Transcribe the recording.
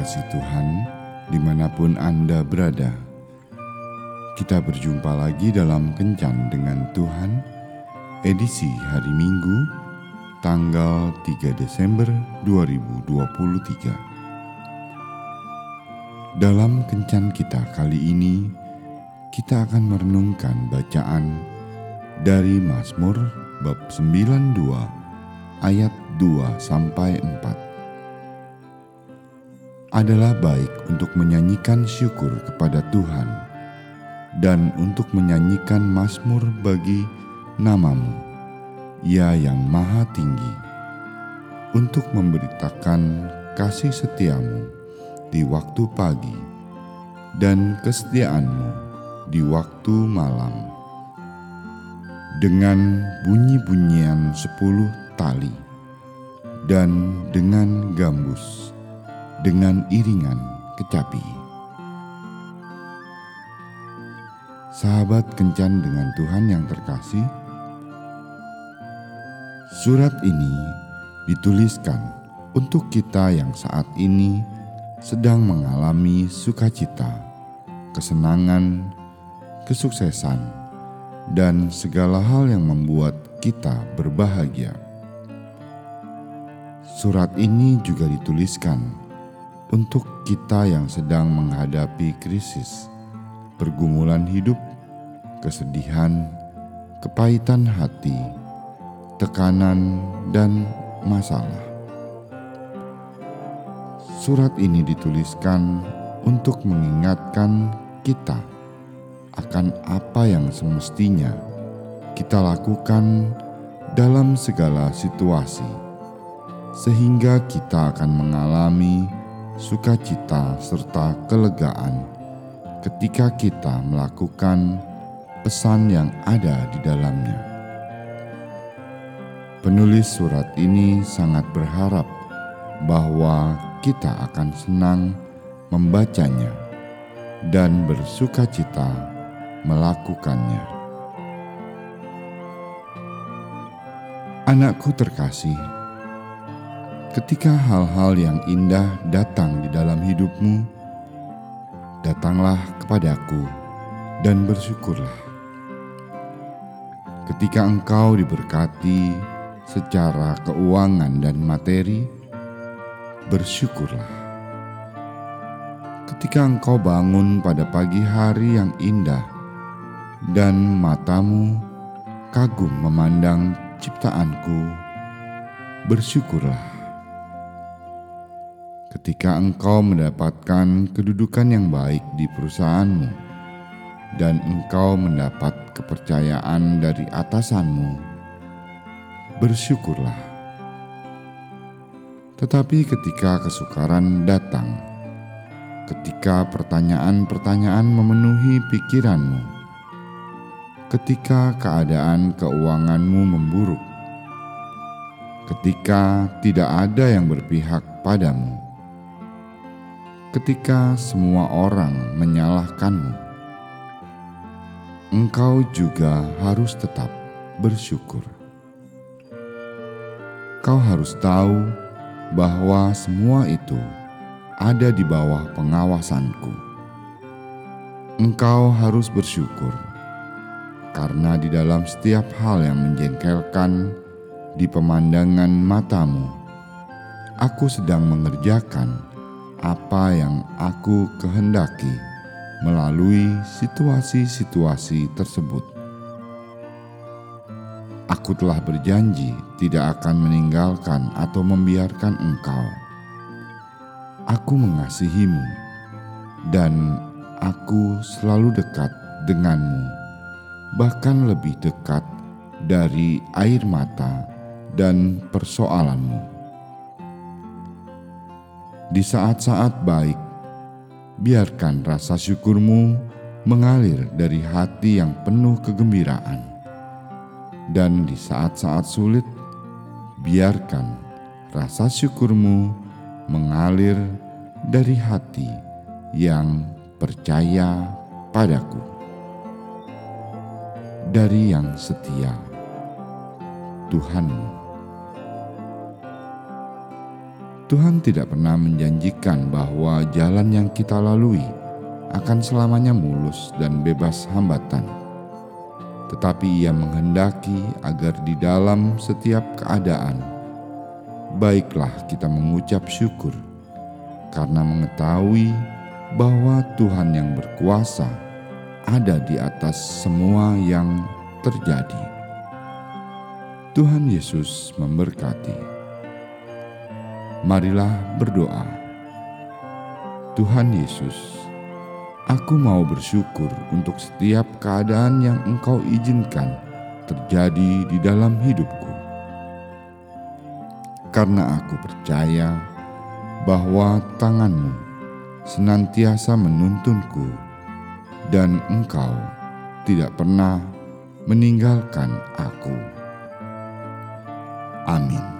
kasih Tuhan, di mana pun Anda berada, kita berjumpa lagi dalam Kencan dengan Tuhan, edisi hari Minggu, tanggal 3 Desember 2023. Dalam Kencan kita kali ini, kita akan merenungkan bacaan dari Mazmur bab 92 ayat 2 sampai 4 adalah baik untuk menyanyikan syukur kepada Tuhan dan untuk menyanyikan mazmur bagi namamu, ya yang maha tinggi, untuk memberitakan kasih setiamu di waktu pagi dan kesetiaanmu di waktu malam. Dengan bunyi-bunyian sepuluh tali dan dengan gambus dengan iringan kecapi. Sahabat kencan dengan Tuhan yang terkasih, surat ini dituliskan untuk kita yang saat ini sedang mengalami sukacita, kesenangan, kesuksesan, dan segala hal yang membuat kita berbahagia. Surat ini juga dituliskan untuk kita yang sedang menghadapi krisis, pergumulan hidup, kesedihan, kepahitan hati, tekanan, dan masalah. Surat ini dituliskan untuk mengingatkan kita akan apa yang semestinya kita lakukan dalam segala situasi, sehingga kita akan mengalami sukacita, serta kelegaan ketika kita melakukan pesan yang ada di dalamnya. Penulis surat ini sangat berharap bahwa kita akan senang membacanya dan bersukacita melakukannya. Anakku terkasih, Ketika hal-hal yang indah datang di dalam hidupmu, datanglah kepadaku dan bersyukurlah. Ketika engkau diberkati secara keuangan dan materi, bersyukurlah. Ketika engkau bangun pada pagi hari yang indah dan matamu kagum memandang ciptaanku, bersyukurlah ketika engkau mendapatkan kedudukan yang baik di perusahaanmu dan engkau mendapat kepercayaan dari atasanmu, bersyukurlah. Tetapi ketika kesukaran datang, ketika pertanyaan-pertanyaan memenuhi pikiranmu, ketika keadaan keuanganmu memburuk, ketika tidak ada yang berpihak padamu, ketika semua orang menyalahkanmu, engkau juga harus tetap bersyukur. Kau harus tahu bahwa semua itu ada di bawah pengawasanku. Engkau harus bersyukur karena di dalam setiap hal yang menjengkelkan di pemandangan matamu, aku sedang mengerjakan apa yang aku kehendaki melalui situasi-situasi tersebut. Aku telah berjanji tidak akan meninggalkan atau membiarkan engkau. Aku mengasihimu, dan aku selalu dekat denganmu, bahkan lebih dekat dari air mata dan persoalanmu di saat-saat baik, biarkan rasa syukurmu mengalir dari hati yang penuh kegembiraan, dan di saat-saat sulit, biarkan rasa syukurmu mengalir dari hati yang percaya padaku, dari yang setia, Tuhanmu. Tuhan tidak pernah menjanjikan bahwa jalan yang kita lalui akan selamanya mulus dan bebas hambatan. Tetapi Ia menghendaki agar di dalam setiap keadaan, baiklah kita mengucap syukur karena mengetahui bahwa Tuhan yang berkuasa ada di atas semua yang terjadi. Tuhan Yesus memberkati. Marilah berdoa. Tuhan Yesus, aku mau bersyukur untuk setiap keadaan yang Engkau izinkan terjadi di dalam hidupku. Karena aku percaya bahwa tanganmu senantiasa menuntunku dan Engkau tidak pernah meninggalkan aku. Amin.